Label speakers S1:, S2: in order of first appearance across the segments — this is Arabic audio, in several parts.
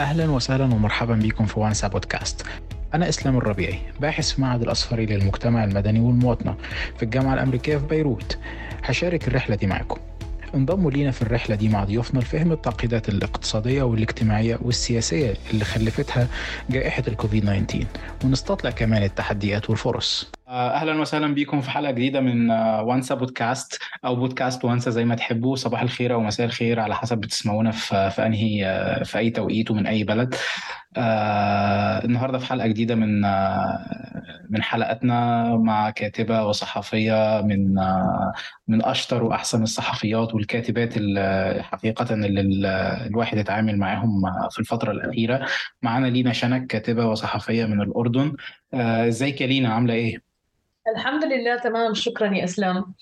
S1: أهلا وسهلا ومرحبا بكم في وانسا بودكاست. أنا إسلام الربيعي باحث في معهد الأصفري للمجتمع المدني والمواطنة في الجامعة الأمريكية في بيروت. هشارك الرحلة دي معكم. انضموا لينا في الرحلة دي مع ضيوفنا لفهم التعقيدات الاقتصادية والاجتماعية والسياسية اللي خلفتها جائحة الكوفيد 19 ونستطلع كمان التحديات والفرص. أهلا وسهلا بكم في حلقة جديدة من وانسا بودكاست أو بودكاست وانسا زي ما تحبوا صباح الخير أو مساء الخير على حسب بتسمعونا في في أنهي في أي توقيت ومن أي بلد. آه النهارده في حلقة جديدة من آه من حلقاتنا مع كاتبة وصحفية من آه من أشطر وأحسن الصحفيات والكاتبات اللي حقيقة اللي الواحد اتعامل معاهم في الفترة الأخيرة. معانا لينا شنك كاتبة وصحفية من الأردن. إزيك يا لينا؟ عاملة إيه؟
S2: الحمد لله تمام. شكرا يا أسلام.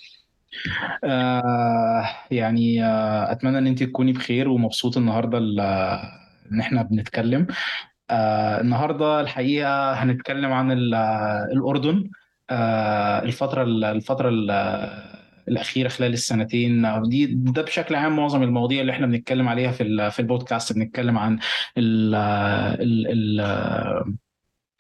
S1: آه يعني آه أتمنى إن انت تكوني بخير ومبسوط النهارده إن إحنا بنتكلم. آه النهارده الحقيقة هنتكلم عن الأردن. آه الفترة الفترة الأخيرة خلال السنتين. دي ده بشكل عام معظم المواضيع اللي إحنا بنتكلم عليها في في البودكاست. بنتكلم عن ال ال ال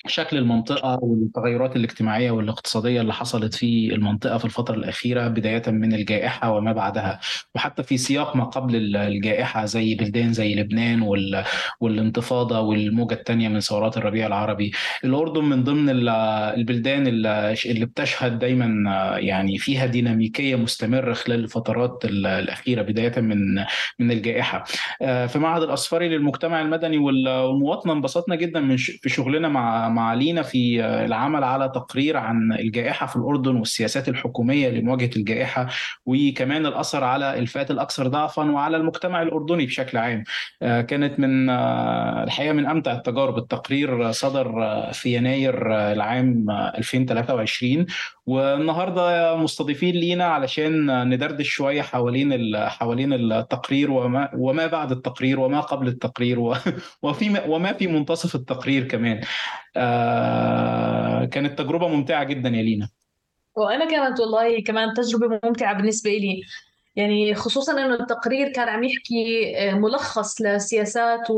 S1: شكل المنطقة والتغيرات الاجتماعية والاقتصادية اللي حصلت في المنطقة في الفترة الأخيرة بداية من الجائحة وما بعدها. وحتى في سياق ما قبل الجائحة زي بلدان زي لبنان والانتفاضة والموجة الثانية من ثورات الربيع العربي. الأردن من ضمن البلدان اللي بتشهد دايما يعني فيها ديناميكية مستمرة خلال الفترات الأخيرة بداية من من الجائحة. في معهد الأصفري للمجتمع المدني والمواطنة انبسطنا جدا من في شغلنا مع مع لينا في العمل على تقرير عن الجائحة في الأردن والسياسات الحكومية لمواجهة الجائحة وكمان الأثر على الفئات الأكثر ضعفا وعلى المجتمع الأردني بشكل عام. كانت من الحقيقة من أمتع التجارب. التقرير صدر في يناير العام 2023 والنهارده مستضيفين لينا علشان ندردش شوية حوالين حوالين التقرير وما وما بعد التقرير وما قبل التقرير وفي وما في منتصف التقرير كمان. آه كانت تجربة ممتعة جدا يا لينا.
S2: وأنا كانت والله كمان تجربة ممتعة بالنسبة لي يعني خصوصا إنه التقرير كان عم يحكي ملخص لسياسات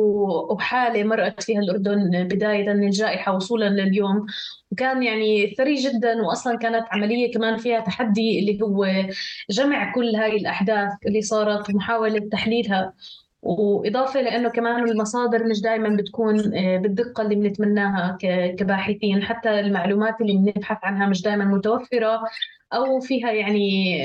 S2: وحالة مرت فيها الأردن بداية الجائحة وصولا لليوم. وكان يعني ثري جدا واصلا كانت عملية كمان فيها تحدي اللي هو جمع كل هاي الأحداث اللي صارت ومحاولة تحليلها. وإضافة لأنه كمان المصادر مش دائما بتكون بالدقة اللي بنتمناها كباحثين. حتى المعلومات اللي بنبحث عنها مش دائما متوفرة. أو فيها يعني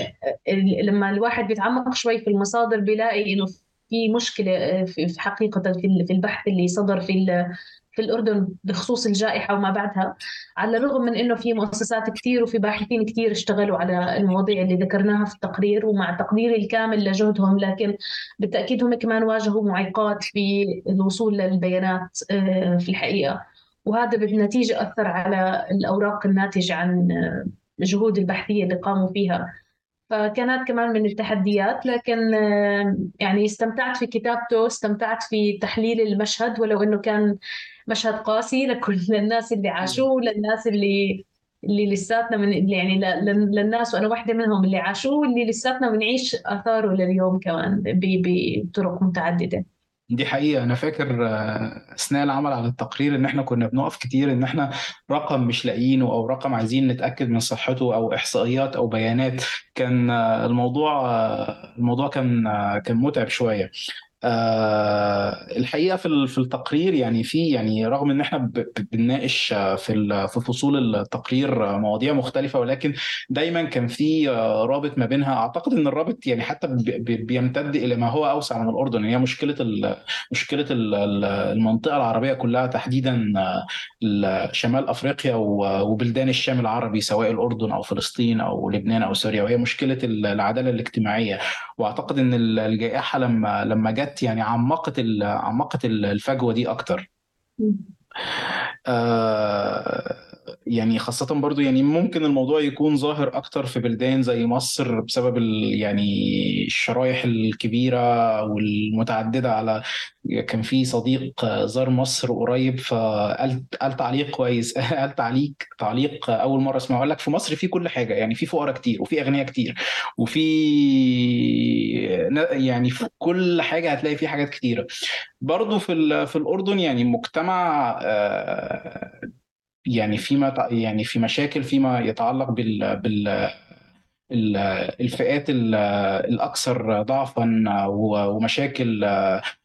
S2: لما الواحد بيتعمق شوي في المصادر بيلاقي إنه في مشكلة في حقيقة في البحث اللي صدر في في الأردن بخصوص الجائحة وما بعدها على الرغم من أنه في مؤسسات كثير وفي باحثين كثير اشتغلوا على المواضيع اللي ذكرناها في التقرير ومع تقديري الكامل لجهدهم لكن بالتأكيد هم كمان واجهوا معيقات في الوصول للبيانات في الحقيقة. وهذا بالنتيجة أثر على الأوراق الناتجة عن الجهود البحثية اللي قاموا فيها. فكانت كمان من التحديات لكن يعني استمتعت في كتابته استمتعت في تحليل المشهد ولو إنه كان مشهد قاسي لكل الناس اللي عاشوه وللناس اللي اللي لساتنا من يعني للناس وأنا واحدة منهم اللي عاشوه واللي لساتنا بنعيش آثاره لليوم كمان بطرق متعددة.
S1: دي حقيقة أنا فاكر أثناء العمل على التقرير إن إحنا كنا بنقف كتير إن إحنا رقم مش لاقيينه أو رقم عايزين نتأكد من صحته أو إحصائيات أو بيانات كان الموضوع الموضوع كان كان متعب شوية. آه الحقيقة في في التقرير يعني في يعني رغم إن إحنا بنناقش في في فصول التقرير مواضيع مختلفة ولكن دايما كان في رابط ما بينها. أعتقد إن الرابط يعني حتى بيمتد إلى ما هو أوسع من الأردن. هي مشكلة مشكلة المنطقة العربية كلها تحديدا شمال أفريقيا وبلدان الشام العربي سواء الأردن أو فلسطين أو لبنان أو سوريا. وهي مشكلة العدالة الاجتماعية. وأعتقد إن الجائحة لما لما جت يعني عمقت عمقت الفجوة دي أكتر. آه يعني خاصة برضو يعني ممكن الموضوع يكون ظاهر أكتر في بلدان زي مصر بسبب يعني الشرايح الكبيرة والمتعددة على كان في صديق زار مصر قريب فقال قال تعليق كويس قال تعليق تعليق أول مرة أسمعه قال لك في مصر في كل حاجة يعني في فقراء كتير وفي أغنياء كتير وفي يعني في كل حاجة هتلاقي في حاجات كتيرة. برضو في في الأردن يعني مجتمع آه، يعني فيما يعني في مشاكل فيما يتعلق بال بال ال- الفئات ال- الأكثر ضعفا ومشاكل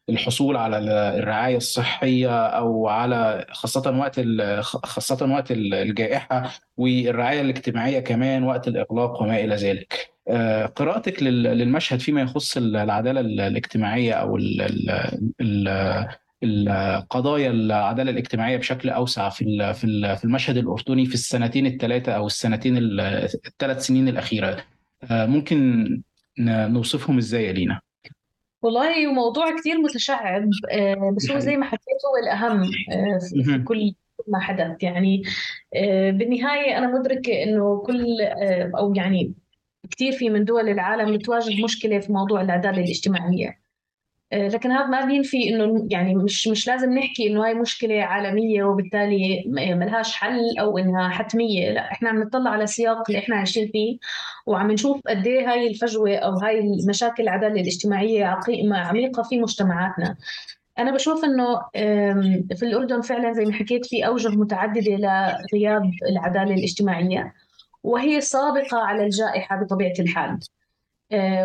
S1: الحصول على الرعاية الصحية أو على خاصة وقت خاصة وقت الجائحة والرعاية الاجتماعية كمان وقت الإغلاق وما إلى ذلك. آه، قراءتك لل- للمشهد فيما يخص العدالة الاجتماعية أو ال- ال- ال- القضايا العدالة الاجتماعية بشكل أوسع في في ال- في المشهد الأردني في السنتين الثلاثة أو السنتين ال- الثلاث سنين الأخيرة آه، ممكن نوصفهم إزاي يا لينا؟
S2: والله موضوع كثير متشعب آه، بس هو زي. ما حكيت هو الأهم آه، في. كل ما حدث يعني بالنهاية أنا مدركة إنه كل أو يعني كثير في من دول العالم بتواجه مشكلة في موضوع العدالة الاجتماعية لكن هذا ما بينفي إنه يعني مش مش لازم نحكي إنه هاي مشكلة عالمية وبالتالي م- ملهاش حل أو إنها حتمية لا إحنا عم نطلع على السياق اللي إحنا عايشين فيه وعم نشوف قد إيه هاي الفجوة أو هاي المشاكل العداله الاجتماعية عميقة في مجتمعاتنا. أنا بشوف إنه في الأردن فعلا زي ما حكيت في أوجه متعددة لغياب العدالة الاجتماعية وهي سابقة على الجائحة بطبيعة الحال. آه،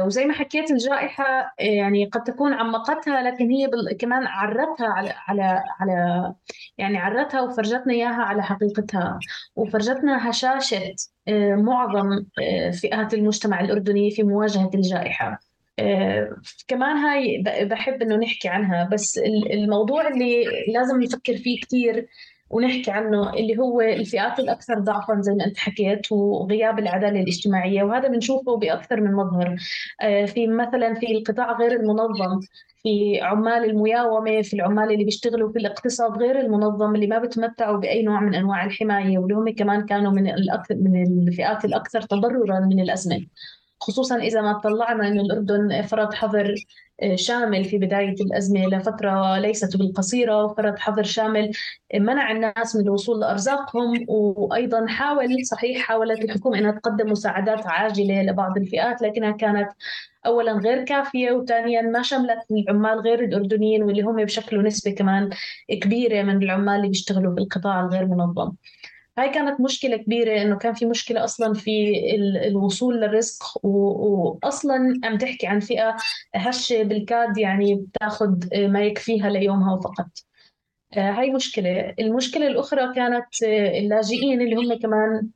S2: وزي ما حكيت الجائحة آه، يعني قد تكون عمقتها لكن هي. كمان عرتها على على على يعني عرتها وفرجتنا إياها على حقيقتها وفرجتنا هشاشة آه، معظم آه، فئات المجتمع الأردني في مواجهة الجائحة آه، كمان هاي بحب إنه نحكي عنها بس ال- الموضوع اللي لازم نفكر فيه كتير ونحكي عنه اللي هو الفئات الأكثر ضعفا زي ما أنت حكيت وغياب العدالة الاجتماعية وهذا بنشوفه بأكثر من مظهر. آه، في مثلا في القطاع غير المنظم في عمال المياومة في العمال اللي بيشتغلوا في الاقتصاد غير المنظم اللي ما بتمتعوا بأي نوع من أنواع الحماية واللي هم كمان كانوا من الأكثر من الفئات الأكثر تضررا من الأزمة. خصوصا إذا ما طلعنا أن الأردن فرض حظر آه، شامل في بداية الأزمة لفترة ليست بالقصيرة وفرض حظر شامل منع الناس من الوصول لأرزاقهم وأيضا حاول صحيح حاولت الحكومة أنها تقدم مساعدات عاجلة لبعض الفئات لكنها كانت أولا غير كافية وثانيا ما شملت العمال غير الأردنيين واللي هم بشكلوا نسبة كمان كبيرة من العمال اللي بيشتغلوا في القطاع الغير منظم. هاي كانت مشكلة كبيرة إنه كان في مشكلة أصلا في ال- الوصول للرزق و- وأصلا عم تحكي عن فئة هشة بالكاد يعني بتاخذ ما يكفيها ليومها فقط. آه، هاي مشكلة. المشكلة الأخرى كانت آه، اللاجئين اللي هم كمان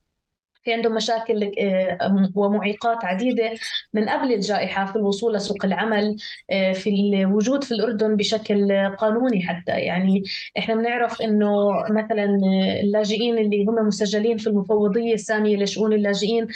S2: في عندهم مشاكل آه، ومعيقات عديدة من قبل الجائحة في الوصول لسوق العمل آه، في الوجود في الأردن بشكل قانوني حتى. يعني إحنا بنعرف إنه مثلا اللاجئين اللي هم مسجلين في المفوضية السامية لشؤون اللاجئين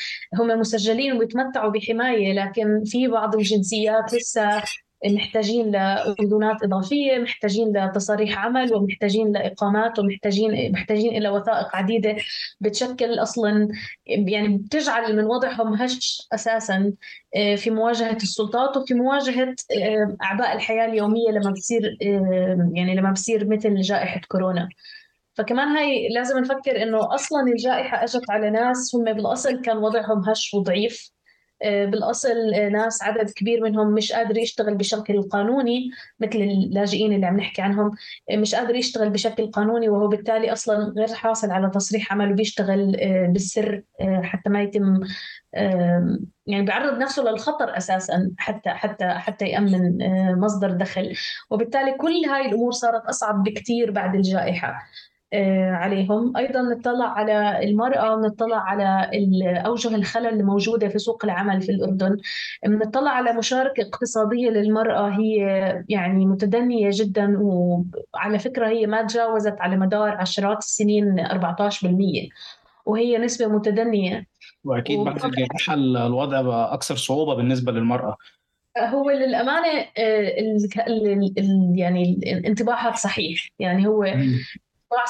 S2: هم مسجلين ويتمتعوا بحماية لكن في بعض الجنسيات لسه محتاجين لأذونات إضافية محتاجين لتصاريح عمل ومحتاجين لإقامات ومحتاجين محتاجين إلى وثائق عديدة بتشكل أصلا يعني بتجعل من وضعهم هش أساسا آه، في مواجهة السلطات وفي مواجهة آه، أعباء الحياة اليومية لما بتصير آه، يعني لما بصير مثل جائحة كورونا. فكمان هاي لازم نفكر إنه أصلا الجائحة إجت على ناس هم بالأصل كان وضعهم هش وضعيف. بالأصل آه، ناس عدد كبير منهم مش قادر يشتغل بشكل قانوني مثل اللاجئين اللي عم نحكي عنهم آه، مش قادر يشتغل بشكل قانوني وهو بالتالي أصلا غير حاصل على تصريح عمل وبيشتغل آه، بالسر آه، حتى ما يتم يعني بيعرض نفسه للخطر أساسا حتى حتى حتى يأمن آه، مصدر دخل. وبالتالي كل هاي الأمور صارت أصعب بكثير بعد الجائحة. آه، عليهم. أيضا نطلع على المرأة نطلع على أوجه الخلل الموجودة في سوق العمل في الأردن. نطلع على مشاركة اقتصادية للمرأة. هي يعني متدنية جدا وعلى فكرة هي ما تجاوزت على مدار عشرات السنين 14% وهي نسبة متدنية.
S1: وأكيد بعد الجائحه الوضع بقى أكثر صعوبة بالنسبة للمرأة.
S2: هو للأمانة آه، يعني انطباعك صحيح. يعني هو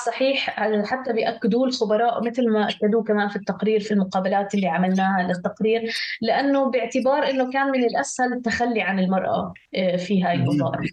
S2: صحيح حتى بيأكدوه الخبراء مثل ما أكدوه كمان في التقرير في المقابلات اللي عملناها للتقرير لأنه باعتبار أنه كان من الأسهل التخلي عن المرأة آه، في هاي الوظائف.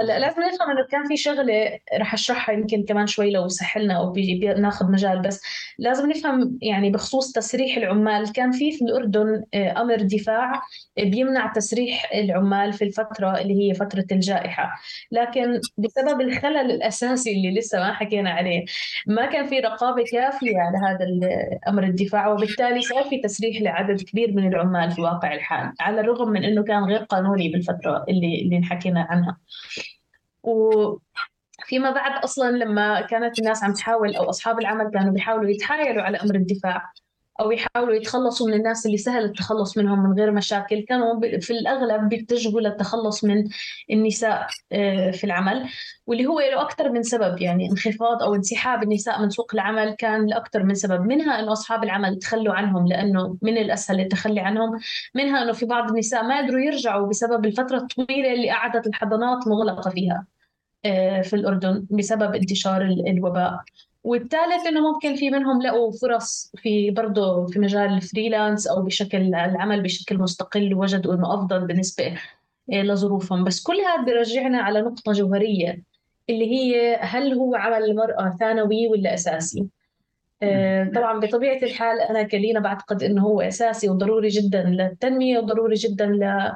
S2: هلا لازم نفهم إنه كان في شغلة رح أشرحها يمكن كمان شوي لو سحلنا أو بناخذ مجال بس لازم نفهم يعني بخصوص تسريح العمال. كان في في الأردن آه، أمر دفاع آه، بيمنع تسريح العمال في الفترة اللي هي فترة الجائحة. لكن بسبب الخلل الأساسي اللي لسه ما حكينا عليه ما كان في رقابة كافية على هذا أمر الدفاع وبالتالي صار في تسريح لعدد كبير من العمال في واقع الحال على الرغم من إنه كان غير قانوني بالفترة اللي اللي حكينا عنها. وفيما بعد أصلا لما كانت الناس عم تحاول أو أصحاب العمل كانوا بيحاولوا يتحايلوا على أمر الدفاع أو يحاولوا يتخلصوا من الناس اللي سهل التخلص منهم من غير مشاكل كانوا في الأغلب بيتجهوا للتخلص من النساء آه، في العمل واللي هو له أكثر من سبب يعني انخفاض أو انسحاب النساء من سوق العمل كان لاكثر من سبب منها إنه أصحاب العمل تخلوا عنهم لأنه من الأسهل التخلي عنهم منها إنه في بعض النساء ما قدروا يرجعوا بسبب الفترة الطويلة اللي قعدت الحضانات مغلقة فيها. في الأردن بسبب انتشار الوباء. والثالث إنه ممكن في منهم لقوا فرص في برضه في مجال الفريلانس أو بشكل العمل بشكل مستقل وجدوا إنه أفضل بالنسبة آه، لظروفهم. بس كل هذا بيرجعنا على نقطة جوهرية اللي هي هل هو عمل المراه ثانوي ولا أساسي؟ آه، طبعا بطبيعة الحال أنا كلينا بعتقد إنه هو أساسي وضروري جدا للتنمية وضروري جدا ل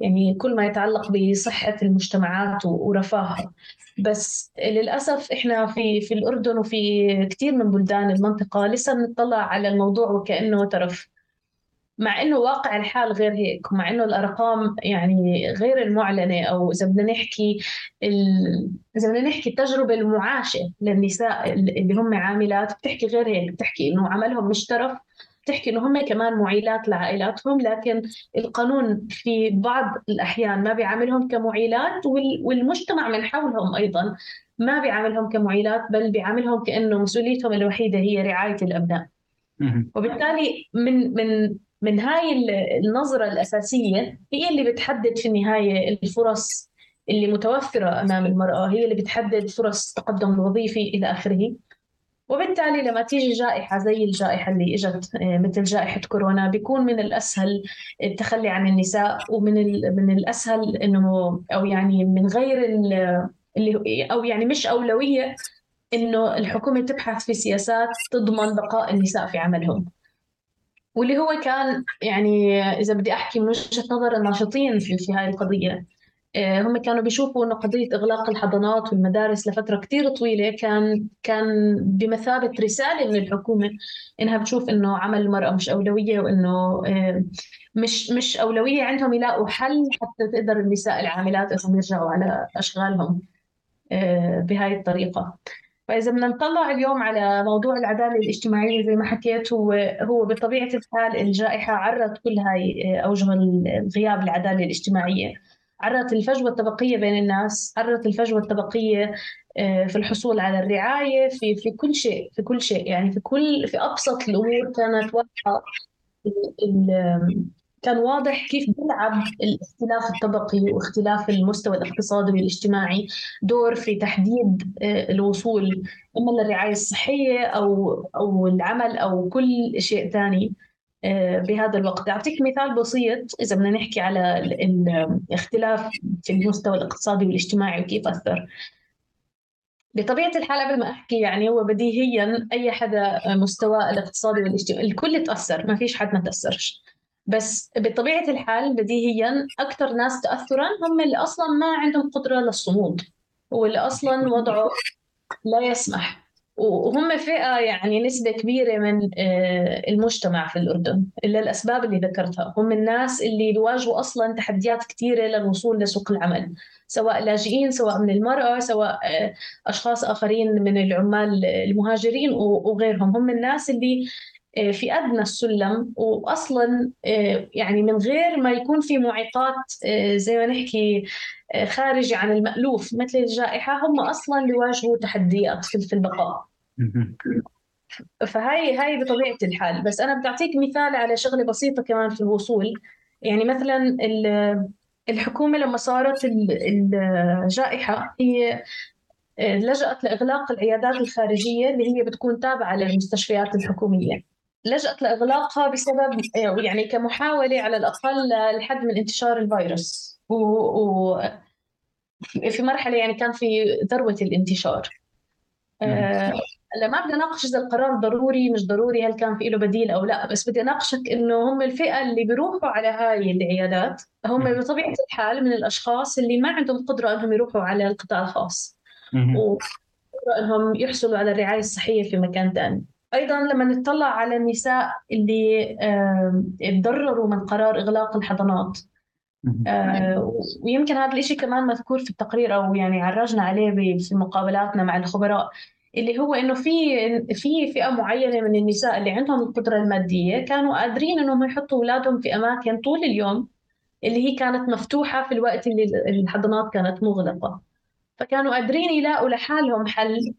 S2: يعني كل ما يتعلق بصحة المجتمعات ورفاهها بس للأسف إحنا في في الأردن وفي كثير من بلدان المنطقة لسه بنطلع على الموضوع وكأنه ترف. مع إنه واقع الحال غير هيك ومع إنه الأرقام يعني غير المعلنة أو إذا بدنا نحكي ال... إذا بدنا نحكي التجربة المعاشة للنساء اللي هم عاملات بتحكي غير هيك بتحكي إنه عملهم مش ترف. بتحكي إنه هم كمان معيلات لعائلاتهم لكن القانون في بعض الأحيان ما بيعاملهم كمعيلات والمجتمع من حولهم أيضا ما بيعاملهم كمعيلات بل بيعاملهم كأنه مسؤوليتهم الوحيدة هي رعاية الأبناء. وبالتالي من من من هاي النظرة الأساسية هي اللي بتحدد في النهاية الفرص اللي متوفرة أمام المرأة هي اللي بتحدد فرص التقدم الوظيفي إلى آخره. وبالتالي لما تيجي جائحة زي الجائحة اللي إجت آه، مثل جائحة كورونا بيكون من الأسهل التخلي عن النساء ومن من الأسهل إنه أو يعني من غير اللي أو يعني مش أولوية إنه الحكومة تبحث في سياسات تضمن بقاء النساء في عملهم. واللي هو كان يعني إذا بدي أحكي من وجهة نظر الناشطين في, في هذه القضية. هم كانوا بيشوفوا إنه قضية إغلاق الحضانات والمدارس لفترة كثير طويلة كان كان بمثابة رسالة من الحكومة إنها بتشوف إنه عمل المرأة مش أولوية وإنه آه، مش مش أولوية عندهم يلاقوا حل حتى تقدر النساء العاملات انهم يرجعوا على أشغالهم آه، بهاي الطريقة. فإذا بدنا نطلع اليوم على موضوع العدالة الاجتماعية زي ما حكيت هو هو بطبيعة الحال الجائحة عرت كل هاي أوجه الغياب العدالة الاجتماعية. عرت الفجوة الطبقية بين الناس عرت الفجوة الطبقية آه، في الحصول على الرعاية في في كل شيء في كل شيء. يعني في كل في أبسط الأمور كانت واضحة. كان واضح كيف بيلعب الاختلاف الطبقي واختلاف المستوى الاقتصادي والاجتماعي دور في تحديد آه، الوصول إما للرعاية الصحية أو أو العمل أو كل شيء ثاني. بهذا الوقت. أعطيك مثال بسيط إذا بدنا نحكي على الاختلاف في المستوى الاقتصادي والاجتماعي وكيف أثر. بطبيعة الحال قبل ما أحكي يعني هو بديهيا أي حدا مستوى الاقتصادي والاجتماعي الكل تأثر ما فيش حد ما تأثرش. بس بطبيعة الحال بديهيا أكثر ناس تأثرا هم اللي أصلا ما عندهم قدرة للصمود واللي أصلا وضعه لا يسمح. وهم فئة يعني نسبة كبيرة من آه، المجتمع في الأردن إلا الأسباب اللي ذكرتها. هم الناس اللي بيواجهوا أصلا تحديات كثيرة للوصول لسوق العمل سواء لاجئين سواء من المرأة سواء آه، أشخاص آخرين من العمال المهاجرين وغيرهم. هم الناس اللي آه، في أدنى السلم وأصلا يعني من غير ما يكون في معيقات زي ما نحكي خارجة عن المألوف مثل الجائحة هم أصلا بيواجهوا تحديات في البقاء. فهاي هاي بطبيعة الحال. بس أنا بتعطيك مثال على شغلة بسيطة كمان في الوصول. يعني مثلا الحكومة لما صارت الجائحة هي لجأت لإغلاق العيادات الخارجية اللي هي بتكون تابعة للمستشفيات الحكومية. لجأت لإغلاقها بسبب يعني كمحاولة على الأقل للحد من انتشار الفيروس. و... و... في مرحلة يعني كان في ذروة الانتشار. آه ما بدي اناقش إذا القرار ضروري مش ضروري هل كان في له بديل أو لا بس بدي أناقشك إنه هم الفئة اللي بيروحوا على هاي العيادات هم بطبيعة الحال من الأشخاص اللي ما عندهم قدرة إنهم يروحوا على القطاع الخاص. وقدره إنهم يحصلوا على الرعاية الصحية في مكان ثاني أيضا لما نطلع على النساء اللي تضرروا من قرار إغلاق الحضانات. آه ويمكن هذا الشيء كمان مذكور في التقرير أو يعني عرجنا عليه في مقابلاتنا مع الخبراء. اللي هو إنه في في فئة معينة من النساء اللي عندهم القدرة المادية كانوا قادرين إنهم يحطوا أولادهم في أماكن طول اليوم اللي هي كانت مفتوحة في الوقت اللي الحضانات كانت مغلقة. فكانوا قادرين يلاقوا لحالهم حل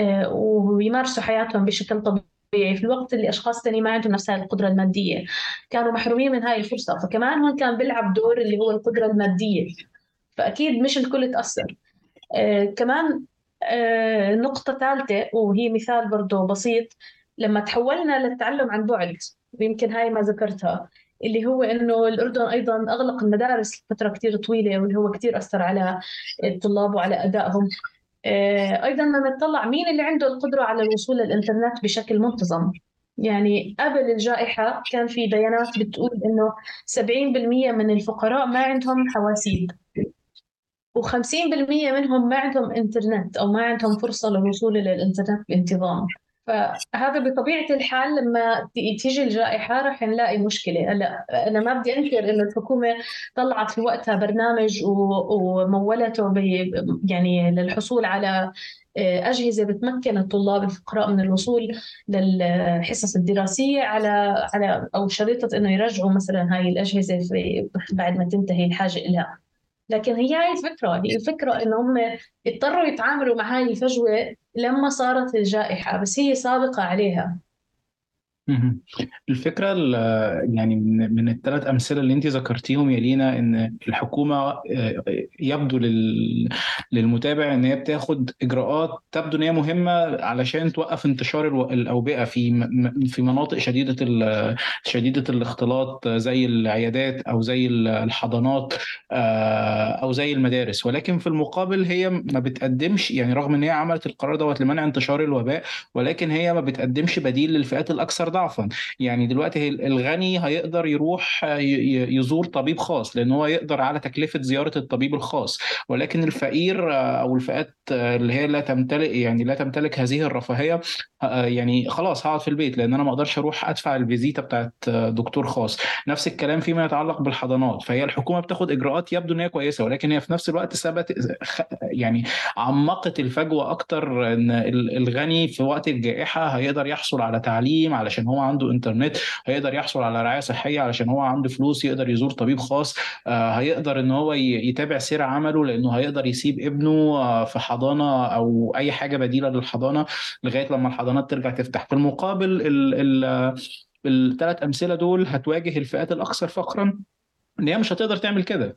S2: آه، ويمارسوا حياتهم بشكل طبيعي في الوقت اللي أشخاص ثاني ما عندهم نفس هاي القدرة المادية. كانوا محرومين من هاي الفرصة. فكمان هون كان بيلعب دور اللي هو القدرة المادية. فأكيد مش الكل تأثر. آه كمان نقطة ثالثة وهي مثال برضه بسيط. لما تحولنا للتعلم عن بعد ويمكن هاي ما ذكرتها اللي هو إنه الأردن أيضا أغلق المدارس لفترة كثير طويلة واللي هو كثير أثر على الطلاب وعلى أدائهم. آه، أيضا لما نطلع مين اللي عنده القدرة على الوصول للإنترنت بشكل منتظم. يعني قبل الجائحة كان في بيانات بتقول إنه 70% من الفقراء ما عندهم حواسيب. و50% منهم ما عندهم إنترنت أو ما عندهم فرصة للوصول للإنترنت بانتظام. فهذا بطبيعة الحال لما تيجي الجائحة رح نلاقي مشكلة. هلأ أنا ما بدي أنكر إنه الحكومة طلعت في وقتها برنامج ومولته يعني للحصول على آه، أجهزة بتمكن الطلاب الفقراء من الوصول للحصص الدراسية على على أو شريطة إنه يرجعوا مثلا هاي الأجهزة في بعد ما تنتهي الحاجة إليها لكن هي هاي الفكرة. هي الفكرة إنه هم اضطروا يتعاملوا مع هاي الفجوة لما صارت الجائحة بس هي سابقة عليها.
S1: الفكرة يعني من من الثلاث أمثلة اللي أنت ذكرتيهم يا لينا إن الحكومة آه، يبدو للمتابع إن هي بتاخد إجراءات تبدو إن هي مهمة علشان توقف انتشار الأوبئة في في مناطق شديدة شديدة الاختلاط زي العيادات أو زي الحضانات آه، أو زي المدارس. ولكن في المقابل هي ما بتقدمش يعني رغم إن هي عملت القرار دوت لمنع انتشار الوباء ولكن هي ما بتقدمش بديل للفئات الأكثر ضعفا. يعني دلوقتي الغني هيقدر يروح يزور طبيب خاص لأن هو يقدر على تكلفة زيارة الطبيب الخاص. ولكن الفقير أو الفئات اللي هي لا تمتلك يعني لا تمتلك هذه الرفاهية يعني خلاص هقعد في البيت لأن أنا ما أقدرش أروح أدفع الفيزيتا بتاعت دكتور خاص. نفس الكلام فيما يتعلق بالحضانات. فهي الحكومة بتاخد إجراءات يبدو إن هي كويسة ولكن هي في نفس الوقت ثبت يعني عمقت الفجوة أكتر إن الغني في وقت الجائحة هيقدر يحصل على تعليم علشان هو عنده انترنت هيقدر يحصل على رعاية صحية علشان هو عنده فلوس يقدر يزور طبيب خاص آه، هيقدر إن هو يتابع سير عمله لأنه هيقدر يسيب ابنه آه، في حضانة أو أي حاجة بديلة للحضانة لغاية لما الحضانات ترجع تفتح. في المقابل الثلاث أمثلة دول هتواجه الفئات الاكثر فقرا. إن هي مش هتقدر تعمل كده.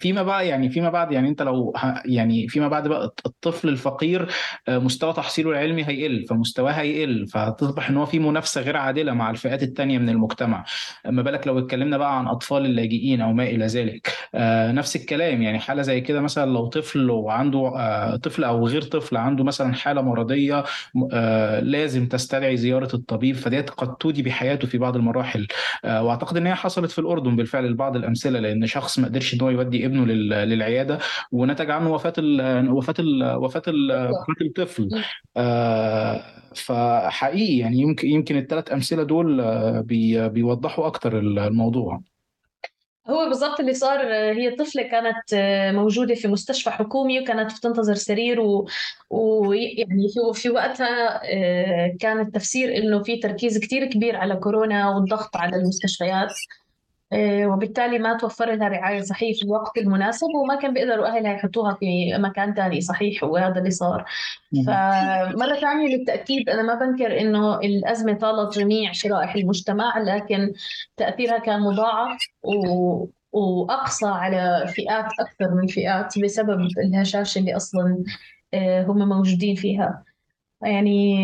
S1: فيما بقى يعني فيما بعد يعني أنت لو يعني فيما بعد بقى الطفل الفقير آه، مستوى تحصيله العلمي هيقل فمستواه هيقل فتصبح إن هو في منافسة غير عادلة مع الفئات الثانية من المجتمع. ما بالك لو اتكلمنا بقى عن أطفال اللاجئين أو ما إلى ذلك. آه، نفس الكلام يعني حالة زي كده مثلا لو طفل وعنده آه، طفل أو غير طفل عنده مثلا حالة مرضية لازم تستدعي زيارة الطبيب فديت قد تودي بحياته في بعض المراحل. وأعتقد إن هي حصلت في الأردن بالفعل بعض الأمثلة لأن شخص ما قدرش إن هو يودي ابنه للعيادة ونتج عنه وفاة ال وفاة ال وفاة ال وفاة الطفل. آه فحقيقي يعني يمكن يمكن الثلاث أمثلة دول بي بيوضحوا أكتر الموضوع.
S2: هو بالضبط اللي صار هي طفلة كانت موجودة في مستشفى حكومي وكانت بتنتظر سرير ويعني و... في... في وقتها آه، كان التفسير إنه في تركيز كتير كبير على كورونا والضغط على المستشفيات. وبالتالي ما توفر لها رعاية صحية في الوقت المناسب وما كان بيقدروا أهلها يحطوها في مكان ثاني صحيح وهذا اللي صار. فمرة ثانية للتأكيد أنا ما بنكر إنه الأزمة طالت جميع شرائح المجتمع لكن تأثيرها كان مضاعف و وأقصى على فئات أكثر من فئات بسبب الهشاشة اللي أصلا آه، هم موجودين فيها. يعني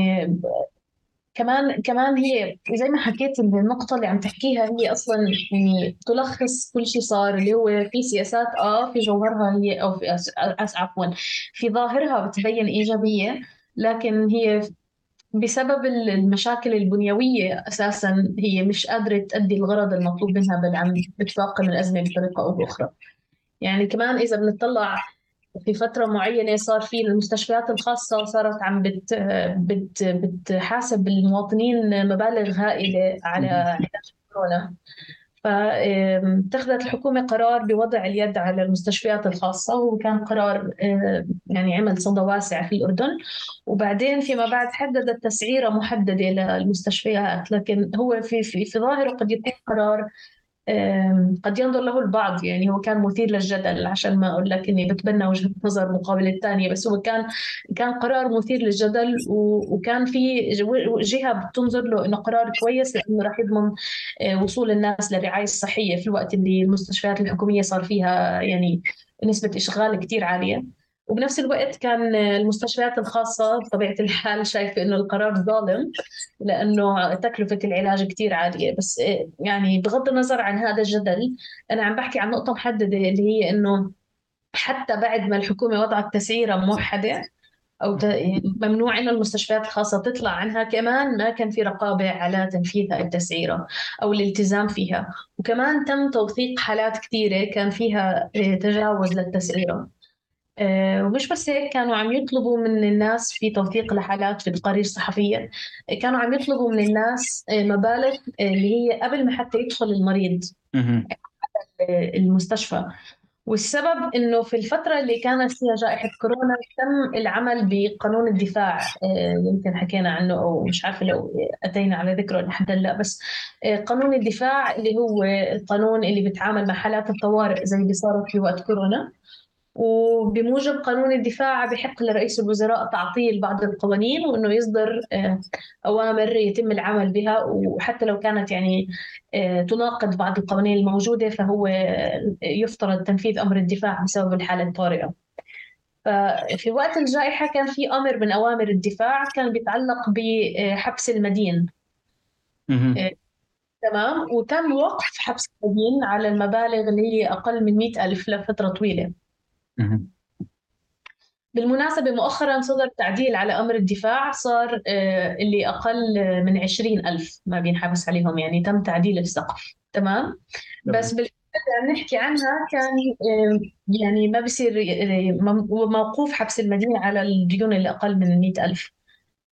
S2: كمان كمان هي زي ما حكيت النقطة اللي عم تحكيها هي أصلا يعني تلخص كل شيء صار اللي هو في سياسات آه في جوهرها هي أو في عفوا في ظاهرها بتبين إيجابية لكن هي بسبب المشاكل البنيوية أساسا هي مش قادرة تؤدي الغرض المطلوب منها بل عم بتفاقم الأزمة بطريقة أو بأخرى. يعني كمان إذا بنطلع في فترة معينة صار في المستشفيات الخاصة صارت عم بت بت بتحاسب المواطنين مبالغ هائلة على علاج كورونا. فاتخذت الحكومة قرار بوضع اليد على المستشفيات الخاصة وكان قرار يعني عمل صدى واسع في الأردن. وبعدين فيما بعد حددت تسعيرة محددة للمستشفيات لكن هو في في في ظاهره قد يكون قرار قد ينظر له البعض. يعني هو كان مثير للجدل عشان ما أقول لك إني بتبنى وجهة نظر مقابل الثانية. بس هو كان كان قرار مثير للجدل وكان في جهة بتنظر له إنه قرار كويس لأنه راح يضمن آه، وصول الناس للرعايه الصحيه في الوقت اللي المستشفيات الحكومية صار فيها يعني نسبة إشغال كثير عالية. وبنفس الوقت كان المستشفيات الخاصة بطبيعة الحال شايفة إنه القرار ظالم لأنه تكلفة العلاج كتير عالية. بس يعني بغض النظر عن هذا الجدل أنا عم بحكي عن نقطة محددة اللي هي إنه حتى بعد ما الحكومة وضعت تسعيرة موحدة أو ممنوع إنه المستشفيات الخاصة تطلع عنها كمان ما كان في رقابة على تنفيذ هاي التسعيرة أو الالتزام فيها. وكمان تم توثيق حالات كثيرة كان فيها تجاوز للتسعيرة. آه، ومش بس هيك كانوا عم يطلبوا من الناس في توثيق الحالات في التقارير الصحفية كانوا عم يطلبوا من الناس آه، مبالغ آه، اللي هي قبل ما حتى يدخل المريض المستشفى. والسبب إنه في الفترة اللي كانت فيها جائحة كورونا تم العمل بقانون الدفاع يمكن حكينا عنه أو مش عارفة لو أتينا على ذكره لحد هلأ بس قانون الدفاع اللي هو القانون اللي بيتعامل مع حالات الطوارئ زي اللي صارت في وقت كورونا. وبموجب قانون الدفاع بحق لرئيس الوزراء تعطيل بعض القوانين وإنه يصدر آه، أوامر يتم العمل بها وحتى لو كانت يعني آه، تناقض بعض القوانين الموجودة فهو يفترض تنفيذ أمر الدفاع بسبب الحالة الطارئة. ففي وقت الجائحة كان في أمر من أوامر الدفاع كان بيتعلق بحبس المدين. آه، تمام وتم وقف حبس المدين على المبالغ اللي هي أقل من مئة ألف لفترة بالمناسبة مؤخرا صدر تعديل على أمر الدفاع صار آه، اللي أقل من عشرين ألف ما بينحبس عليهم يعني تم تعديل السقف. تمام؟ بس اللي عم نحكي عنها كان يعني ما بصير آه، موقوف حبس المدينة على الديون اللي أقل من مئة ألف.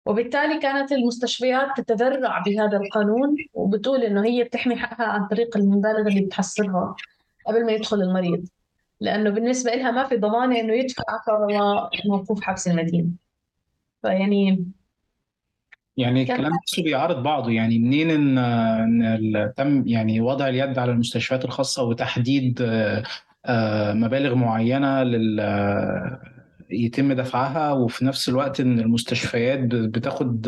S2: وبالتالي كانت المستشفيات تتذرع بهذا القانون وبتقول إنه هي بتحمي حقها عن طريق المبالغ اللي بتحصلها قبل ما يدخل المريض. لأنه بالنسبة لها ما في ضمانة إنه يدفع فهو موقوف حبس المدينة. فيعني
S1: يعني الكلام نفسه بيعارض بعضه. يعني منين ان إن تم يعني وضع اليد على المستشفيات الخاصة وتحديد آه، آه، مبالغ معينة لل يتم دفعها وفي نفس الوقت إن المستشفيات بتاخد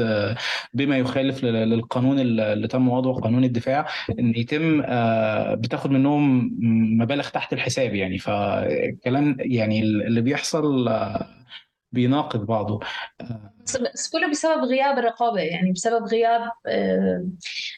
S1: بما يخالف للقانون اللي تم وضعه قانون الدفاع إن يتم آه، بتاخد منهم مبالغ تحت الحساب يعني. فالكلام يعني اللي بيحصل آه، بيناقض بعضه.
S2: بس كله بسبب غياب الرقابة يعني بسبب غياب آه،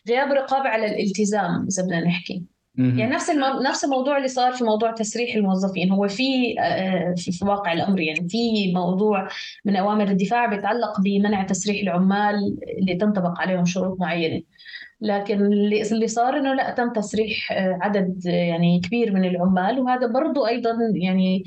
S2: غياب الرقابه على الالتزام إذا بدنا نحكي. يعني نفس المو... نفس الموضوع اللي صار في موضوع تسريح الموظفين. هو في آه، في, في واقع الأمر يعني في موضوع من أوامر الدفاع بيتعلق بمنع تسريح العمال اللي تنطبق عليهم شروط معينة. لكن اللي صار إنه لا تم تسريح آه، عدد يعني كبير من العمال. وهذا برضو أيضا يعني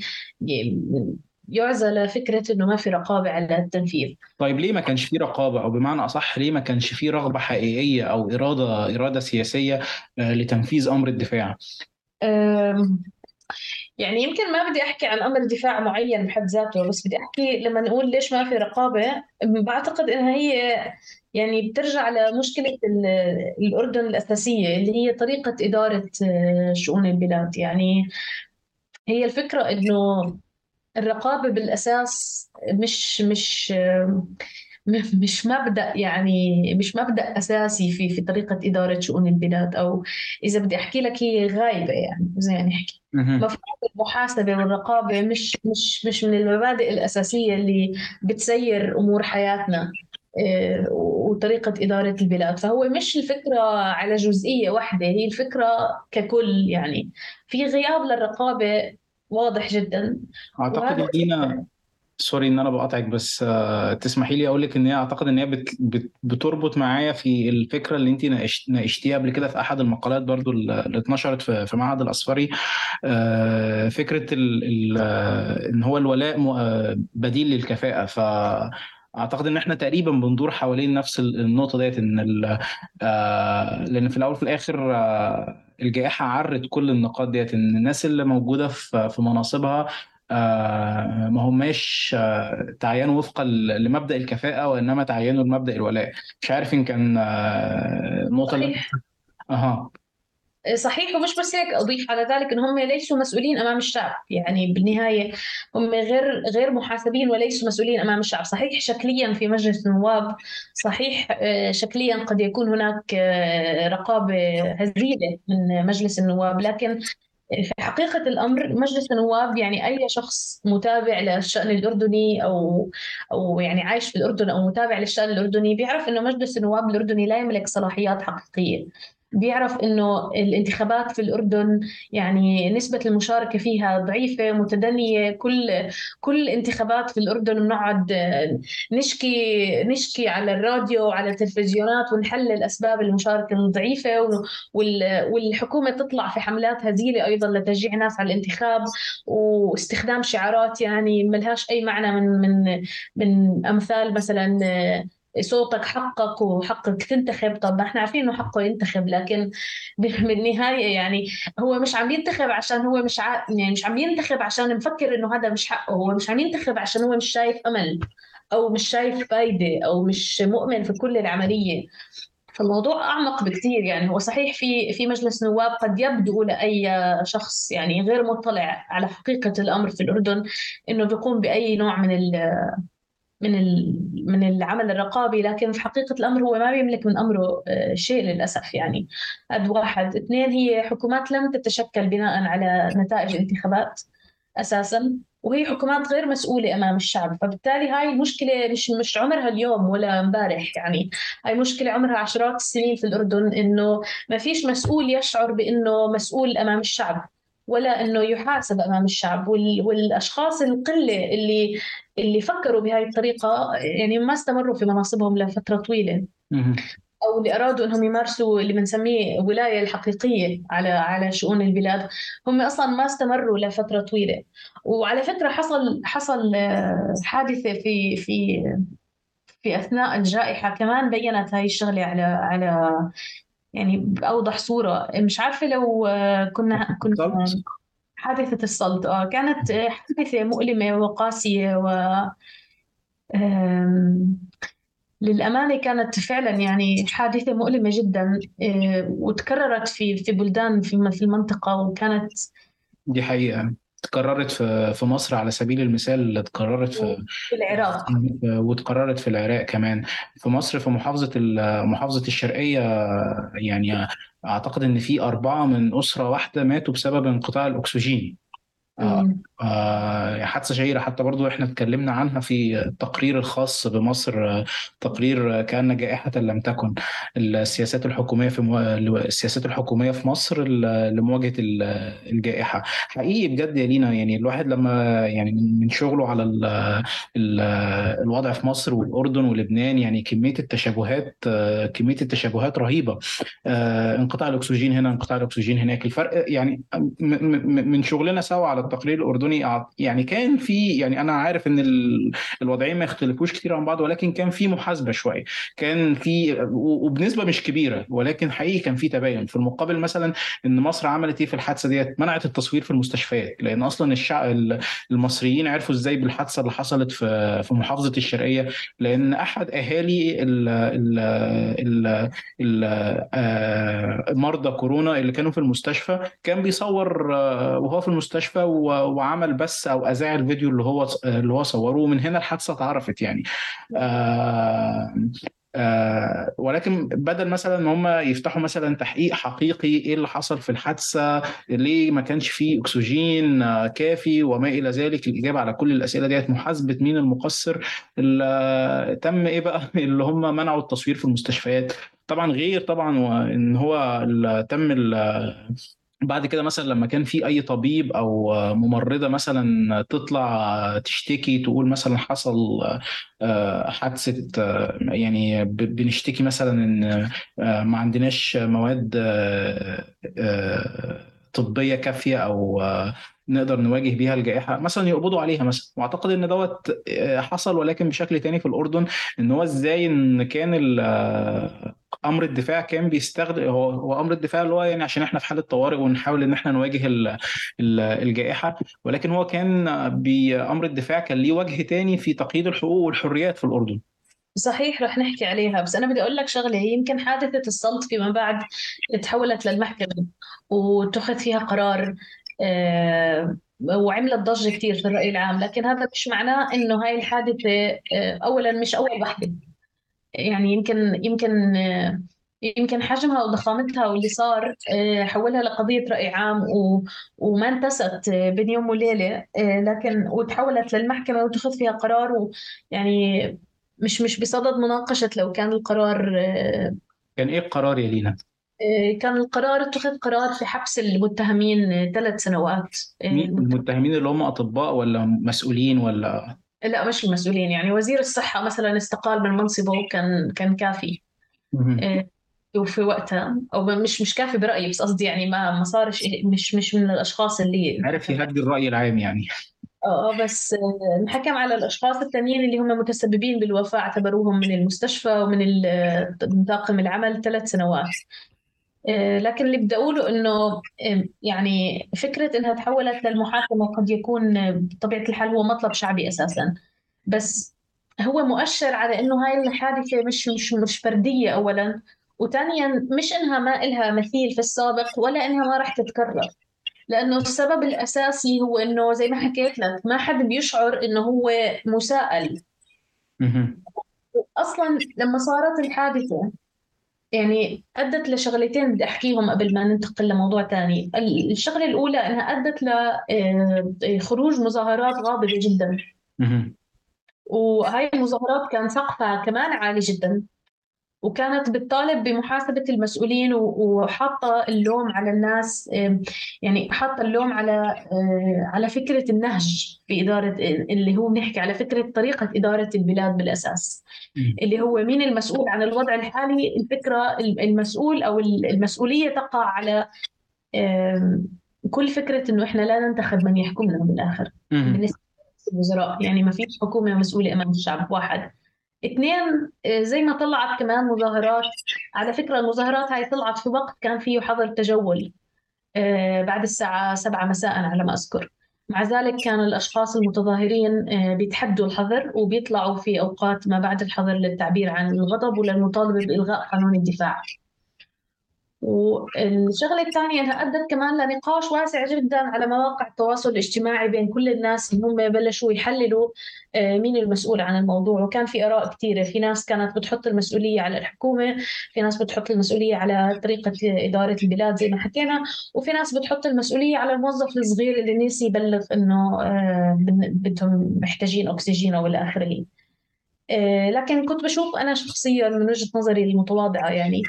S2: يعزى لفكره إنه ما في رقابة على التنفيذ.
S1: طيب ليه ما كانش في رقابة أو بمعنى أصح ليه ما كانش في رغبة حقيقية أو إرادة إرادة سياسية آه، لتنفيذ أمر الدفاع؟
S2: يعني يمكن ما بدي أحكي عن أمر دفاع معين بحد ذاته بس بدي أحكي لما نقول ليش ما في رقابة بعتقد إنها هي يعني بترجع لمشكلة الأردن الأساسية اللي هي طريقة إدارة آه، شؤون البلاد يعني هي الفكرة إنه الرقابة بالأساس مش مش مش مبدأ يعني مش مبدأ أساسي في في طريقة إدارة شؤون البلاد. أو إذا بدي أحكي لك هي غايبة يعني زي ما نحكي مفهوم المحاسبة والرقابة مش مش مش من المبادئ الأساسية اللي بتسير أمور حياتنا آه، وطريقة إدارة البلاد. فهو مش الفكرة على جزئية واحدة هي الفكرة ككل يعني. في غياب للرقابة واضح جدا.
S1: أعتقد دينا sorry إن أنا بقاطعك بس آه، تسمحي لي أقول لك إن هي أعتقد إن هي بت بت بتربط معايا في الفكرة اللي انت ناقشتيها قبل كده في أحد المقالات برضو اللي اتنشرت في في معهد الاصفري آه، فكرة ال ال إن هو الولاء بديل للكفاءة. ف أعتقد إن إحنا تقريبا بندور حوالين نفس النقطة ديت إن آه لأن في الأول وفي الآخر آه الجائحة عرت كل النقاط ديت إن الناس اللي موجودة في في مناصبها آه ما هماش آه تعينوا وفقا لمبدأ الكفاءة وإنما تعينوا لمبدأ الولاء. مش عارف ان كان آه النقطة اللي
S2: أها. صحيح ومش بس هيك أضيف على ذلك ان هم ليسوا مسؤولين أمام الشعب. يعني بالنهاية هم غير غير محاسبين وليسوا مسؤولين أمام الشعب. صحيح شكليا في مجلس النواب صحيح آه، شكليا قد يكون هناك آه، رقابة هزيلة من مجلس النواب. لكن في حقيقة الأمر مجلس النواب يعني أي شخص متابع للشأن الأردني أو أو يعني عايش في الأردن أو متابع للشأن الأردني بيعرف إنه مجلس النواب الأردني لا يملك صلاحيات حقيقية. بيعرف إنه الانتخابات في الأردن يعني نسبة المشاركة فيها ضعيفة متدنية. كل كل انتخابات في الأردن بنقعد نشكي نشكي على الراديو وعلى التلفزيونات ونحلل أسباب المشاركة الضعيفة والحكومة تطلع في حملات هزيلة أيضا لتشجيع الناس على الانتخاب واستخدام شعارات يعني ملهاش أي معنى من من من أمثال مثلا صوتك حقك وحقك تنتخب. طب ما إحنا عارفين إنه حقه ينتخب لكن بالنهاية يعني هو مش عم ينتخب عشان هو مش ع... يعني مش عم ينتخب عشان مفكر إنه هذا مش حقه. هو مش عم ينتخب عشان هو مش شايف أمل أو مش شايف فايدة أو مش مؤمن في كل العملية. فالموضوع أعمق بكثير يعني هو صحيح في في مجلس نواب قد يبدو لأي شخص يعني غير مطلع على حقيقة الأمر في الأردن إنه بيقوم بأي نوع من من من العمل الرقابي لكن في حقيقة الأمر هو ما بيملك من أمره آه، شيء للأسف يعني. هذا واحد. اثنين هي حكومات لم تتشكل بناء على نتائج انتخابات أساسا وهي حكومات غير مسؤولة أمام الشعب. فبالتالي هاي المشكلة مش مش عمرها اليوم ولا امبارح يعني. هاي مشكلة عمرها عشرات السنين في الأردن إنه ما فيش مسؤول يشعر بإنه مسؤول أمام الشعب. ولا إنه يحاسب أمام الشعب والأشخاص القلة اللي اللي فكروا بهذه الطريقة يعني ما استمروا في مناصبهم لفترة طويلة. أو اللي أرادوا إنهم يمارسوا اللي بنسميه ولاية الحقيقية على على شؤون البلاد هم أصلا ما استمروا لفترة طويلة. وعلى فكرة حصل حصل آه، حادثة في في في أثناء الجائحة كمان بينت هاي الشغلة على على يعني بأوضح صورة. مش عارفة لو آه، كنا كنا حادثة الصلت. آه كانت آه، حادثة مؤلمة وقاسية و للأمانة كانت فعلا يعني حادثة مؤلمة جدا آه، وتكررت في في بلدان في في المنطقة وكانت
S1: دي حقيقة. تكررت في في مصر على سبيل المثال تكررت في
S2: في العراق.
S1: وتكررت في العراق كمان. في مصر في محافظة محافظة الشرقية يعني أعتقد إن في أربعة من أسرة واحدة ماتوا بسبب انقطاع الأكسجين. آه آه حادثة شهيرة حتى برضو إحنا اتكلمنا عنها في التقرير الخاص بمصر تقرير كأن جائحة لم تكن. السياسات الحكومية في مو... السياسات الحكومية في مصر لمواجهة الجائحة. حقيقي بجد يا لينا يعني الواحد لما يعني من شغله على ال... ال... الوضع في مصر والأردن ولبنان يعني كمية التشابهات كمية التشابهات رهيبة. آه انقطاع الأكسجين هنا انقطاع الأكسجين هناك. الفرق يعني من شغلنا سوا على التقرير الأردني يعني كان في يعني أنا عارف إن الوضعين ما يختلفوش كتير عن بعض ولكن كان في محاسبة شوية. كان في وبنسبة مش كبيرة ولكن حقيقي كان في تباين. في المقابل مثلا إن مصر عملت إيه في الحادثة ديت؟ منعت التصوير في المستشفيات لأن أصلا الشعب المصريين عرفوا إزاي بالحادثة اللي حصلت في في محافظة الشرقية لأن أحد أهالي ال ال ال ال آه، مرضى كورونا اللي كانوا في المستشفى كان بيصور آه، وهو في المستشفى وعمل بس أو أذاع ذاع الفيديو اللي هو اللي هو صوره ومن هنا الحادثة اتعرفت يعني. آه آه ولكن بدل مثلا ان هم يفتحوا مثلا تحقيق حقيقي إيه اللي حصل في الحادثة؟ ليه ما كانش فيه أكسجين آه كافي وما إلى ذلك؟ الإجابة على كل الأسئلة ديت محاسبة مين المقصر؟ تم إيه بقى؟ اللي هم منعوا التصوير في المستشفيات. طبعا غير طبعا إن هو تم بعد كده مثلا لما كان في أي طبيب أو ممرضة مثلا تطلع تشتكي تقول مثلا حصل حادثة يعني بنشتكي مثلا إن ما عندناش مواد طبية كافية أو نقدر نواجه بيها الجائحة مثلا يقبضوا عليها مثلا. وأعتقد إن دوت حصل ولكن بشكل تاني في الأردن إن هو إزاي إن كان أمر الدفاع كان بيستخدم هو هو أمر الدفاع اللي هو يعني عشان إحنا في حالة طوارئ ونحاول إن إحنا نواجه الجائحة ولكن هو كان بامر الدفاع كان ليه وجه تاني في تقييد الحقوق والحريات في الأردن.
S2: صحيح رح نحكي عليها. بس أنا بدي أقول لك شغلة يمكن حادثة السلط فيما بعد تحولت للمحكمة واتخذ فيها قرار آه وعملت ضجة كثير في الرأي العام. لكن هذا مش معناه إنه هاي الحادثة آه أولا مش أول وحدة. يعني يمكن يمكن آه يمكن حجمها وضخامتها واللي صار حولها لقضية رأي عام وما انتست بين يوم وليلة لكن وتحولت للمحكمة وتخذ فيها قرار ويعني مش مش بصدد مناقشة لو كان القرار
S1: كان إيه القرار يا لينا؟
S2: كان القرار اتخذ قرار في حبس المتهمين ثلاث سنوات
S1: مين المتهمين اللي هم أطباء ولا مسؤولين ولا
S2: لا مش المسؤولين. يعني وزير الصحة مثلا استقال من منصبه كان كان كافي. وفي وقتها أو مش مش كافي برأيي بس قصدي يعني ما ما صارش مش مش من الأشخاص اللي
S1: عرف يهدي الرأي العام يعني.
S2: آه بس انحكم على الأشخاص الثانيين اللي هم متسببين بالوفاة اعتبروهم من المستشفى ومن طاقم العمل ثلاث سنوات. لكن اللي بدي أقوله إنه يعني فكرة إنها تحولت للمحاكمة قد يكون بطبيعة الحال هو مطلب شعبي أساسا. بس هو مؤشر على إنه هاي الحادثة مش مش مش فردية اولا وثانيا مش إنها ما إلها مثيل في السابق ولا إنها ما راح تتكرر. لأنه السبب الأساسي هو إنه زي ما حكيت لك ما حد بيشعر إنه هو مساءل. أصلا لما صارت الحادثة يعني أدت لشغلتين بدي أحكيهم قبل ما ننتقل لموضوع ثاني الشغلة الأولى إنها أدت لخروج مظاهرات غاضبة جدا. وهاي المظاهرات كان سقفها كمان عالي جدا. وكانت بتطالب بمحاسبة المسؤولين وحاطة اللوم على الناس يعني حاطة اللوم على على فكرة النهج في إدارة اللي هو بنحكي على فكرة طريقة إدارة البلاد بالأساس. اللي هو مين المسؤول عن الوضع الحالي؟ الفكرة المسؤول أو المسؤولية تقع على كل فكرة إنه إحنا لا ننتخب من يحكمنا بالآخر بالنسبة للوزراء يعني ما فيش حكومة مسؤولة أمام الشعب واحد. اثنين زي ما طلعت كمان مظاهرات. على فكرة المظاهرات هاي طلعت في وقت كان فيه حظر تجول بعد الساعة سبعة مساء على ما أذكر. مع ذلك كان الأشخاص المتظاهرين بيتحدوا الحظر وبيطلعوا في أوقات ما بعد الحظر للتعبير عن الغضب وللمطالبة بإلغاء قانون الدفاع. والشغلة الثانية أنها أدت كمان لنقاش واسع جدا على مواقع التواصل الاجتماعي بين كل الناس اللي هم بلشوا يحللوا مين المسؤول عن الموضوع. وكان في آراء كثيرة. في ناس كانت بتحط المسؤولية على الحكومة في ناس بتحط المسؤولية على طريقة إدارة البلاد زي ما حكينا وفي ناس بتحط المسؤولية على الموظف الصغير اللي نسي يبلغ إنه بدهم محتاجين أكسجين أو إلى آخره لكن كنت بشوف أنا شخصيا من وجهة نظري المتواضعة يعني.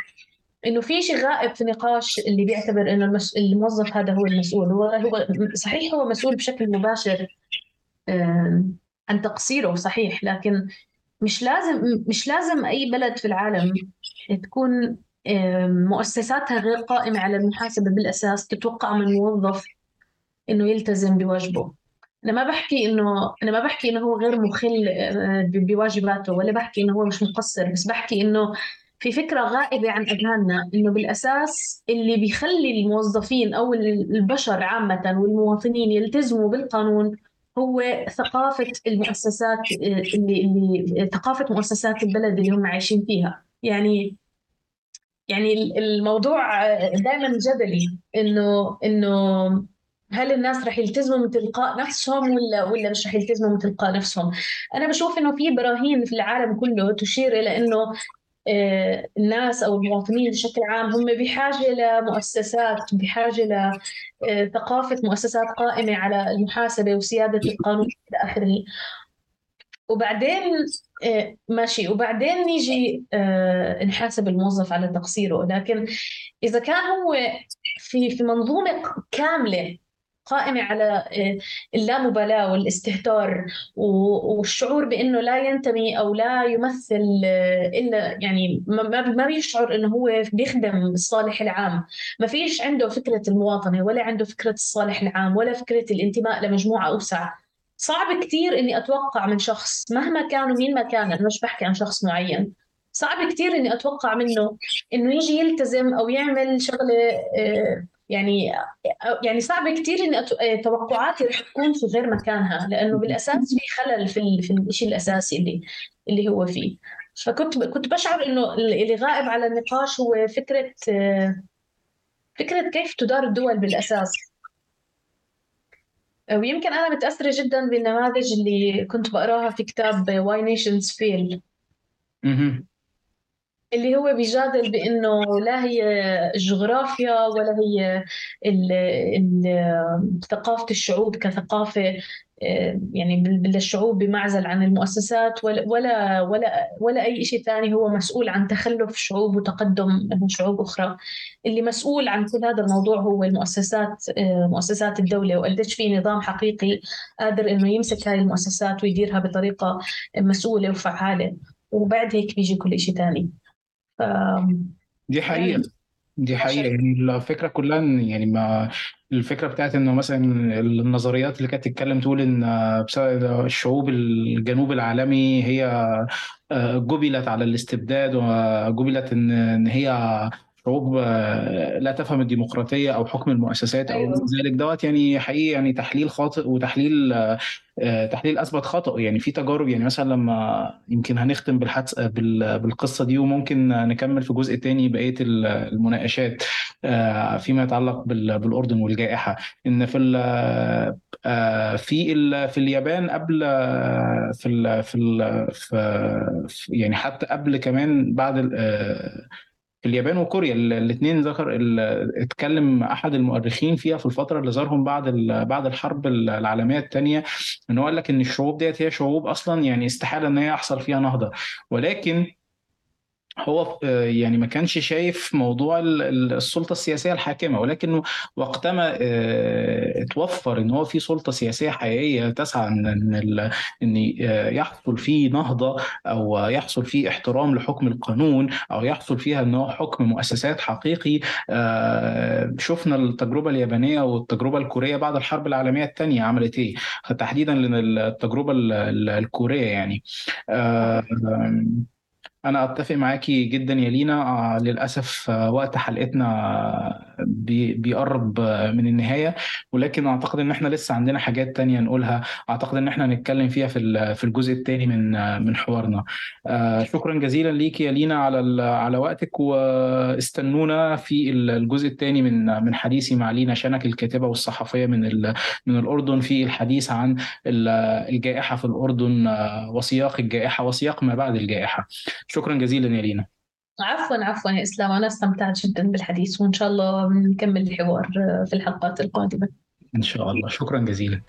S2: إنه في شيء غائب في نقاش اللي بيعتبر إنه المس... الموظف هذا هو المسؤول. هو هو صحيح هو مسؤول بشكل مباشر عن تقصيره صحيح لكن مش لازم مش لازم أي بلد في العالم تكون مؤسساتها غير قائمة على المحاسبة بالأساس تتوقع من موظف إنه يلتزم بواجبه. أنا ما بحكي إنه أنا ما بحكي إنه هو غير مخل بواجباته ولا بحكي إنه هو مش مقصر بس بحكي إنه في فكرة غائبة عن أذهاننا إنه بالأساس اللي بيخلي الموظفين أو البشر عامة والمواطنين يلتزموا بالقانون هو ثقافة المؤسسات اللي, اللي ثقافة مؤسسات البلد اللي هم عايشين فيها يعني يعني الموضوع دائما جدلي إنه إنه هل الناس رح يلتزموا من تلقاء نفسهم ولا ولا مش رح يلتزموا من تلقاء نفسهم؟ أنا بشوف إنه في براهين في العالم كله تشير إلى إنه آه، الناس أو المواطنين بشكل عام هم بحاجة لمؤسسات بحاجة لثقافه مؤسسات قائمة على المحاسبة وسيادة القانون إلى اخره وبعدين آه، ماشي. وبعدين نيجي آه، نحاسب الموظف على تقصيره. لكن إذا كان هو في في منظومة كاملة قائمة على آه، اللامبالاة والاستهتار والشعور بأنه لا ينتمي أو لا يمثل إلا يعني ما بيشعر أنه هو بيخدم الصالح العام. ما فيش عنده فكرة المواطنة ولا عنده فكرة الصالح العام ولا فكرة الانتماء لمجموعة أوسع. صعب كثير إني أتوقع من شخص مهما كان ومين ما كان أنا مش بحكي عن شخص معين. صعب كثير إني أتوقع منه إنه يجي يلتزم أو يعمل شغلة آه، يعني يعني صعب كثير اني آه، توقعاتي رح تكون في غير مكانها لأنه بالأساس في خلل في في الشيء الأساسي اللي اللي هو فيه. فكنت كنت بشعر إنه اللي غائب على النقاش هو فكرة آه، فكرة كيف تدار الدول بالأساس. ويمكن أنا متأثرة جدا بالنماذج اللي كنت بقراها في كتاب Why Nations Fail. اللي هو بيجادل بإنه لا هي الجغرافيا ولا هي ثقافة الشعوب كثقافة آه، يعني للشعوب بمعزل عن المؤسسات ولا ولا ولا, ولا أي شيء ثاني هو مسؤول عن تخلف شعوب وتقدم شعوب أخرى. اللي مسؤول عن كل هذا الموضوع هو المؤسسات آه، مؤسسات الدولة وقديش في نظام حقيقي قادر إنه يمسك هاي المؤسسات ويديرها بطريقة مسؤولة وفعالة. وبعد هيك بيجي كل شيء ثاني.
S1: دي حقيقة. يعني دي حقيقة. يعني الفكرة كلها إن يعني ما الفكرة بتاعت إنه مثلا النظريات اللي كانت تتكلم تقول إن بسبب الشعوب الجنوب العالمي هي آه، جبلت على الاستبداد وجبلت إن إن هي شعوب آه، لا تفهم الديمقراطية أو حكم المؤسسات أو أيوة. ذلك دوت يعني حقيقي يعني تحليل خاطئ وتحليل آه، تحليل أثبت خطأ يعني في تجارب يعني مثلا لما يمكن هنختم بالحدث بالقصة دي وممكن نكمل في جزء تاني بقية المناقشات آه، فيما يتعلق بالأردن والجائحة إن في في في اليابان قبل في ال في, ال في يعني حتى قبل كمان بعد اليابان وكوريا الاثنين ذكر اتكلم أحد المؤرخين فيها في الفترة اللي زارهم بعد بعد الحرب العالمية الثانية إن هو قال لك إن الشعوب ديت هي شعوب أصلا يعني استحالة إن هي يحصل فيها نهضة. ولكن هو آه، يعني ما كانش شايف موضوع السلطة السياسية الحاكمة ولكنه وقتما آه، اتوفر إن هو في سلطة سياسية حقيقية تسعى ان إن آه، يحصل فيه نهضة أو يحصل فيه احترام لحكم القانون أو يحصل فيها إن هو حكم مؤسسات حقيقي. شفنا التجربة اليابانية والتجربة الكورية بعد الحرب العالمية الثانية عملت إيه؟ تحديدا التجربه الكورية يعني. أنا أتفق معاكي جدا يا لينا. آه، للأسف آه، وقت حلقتنا بيقرب من النهاية. ولكن أعتقد إن إحنا لسه عندنا حاجات تانية نقولها. أعتقد إن إحنا نتكلم فيها في في الجزء الثاني من من حوارنا. آه، شكرا جزيلا ليكي يا لينا على على وقتك. واستنونا في الجزء الثاني من من حديثي مع لينا شنك الكاتبة والصحفية من من الأردن في الحديث عن الجائحة في الأردن وسياق الجائحة وسياق ما بعد الجائحة. شكرا جزيلا يا لينا
S2: عفوا عفوا يا إسلام. أنا استمتعت جدا بالحديث وإن شاء الله نكمل الحوار في الحلقات القادمة.
S1: إن شاء الله. شكرا جزيلا.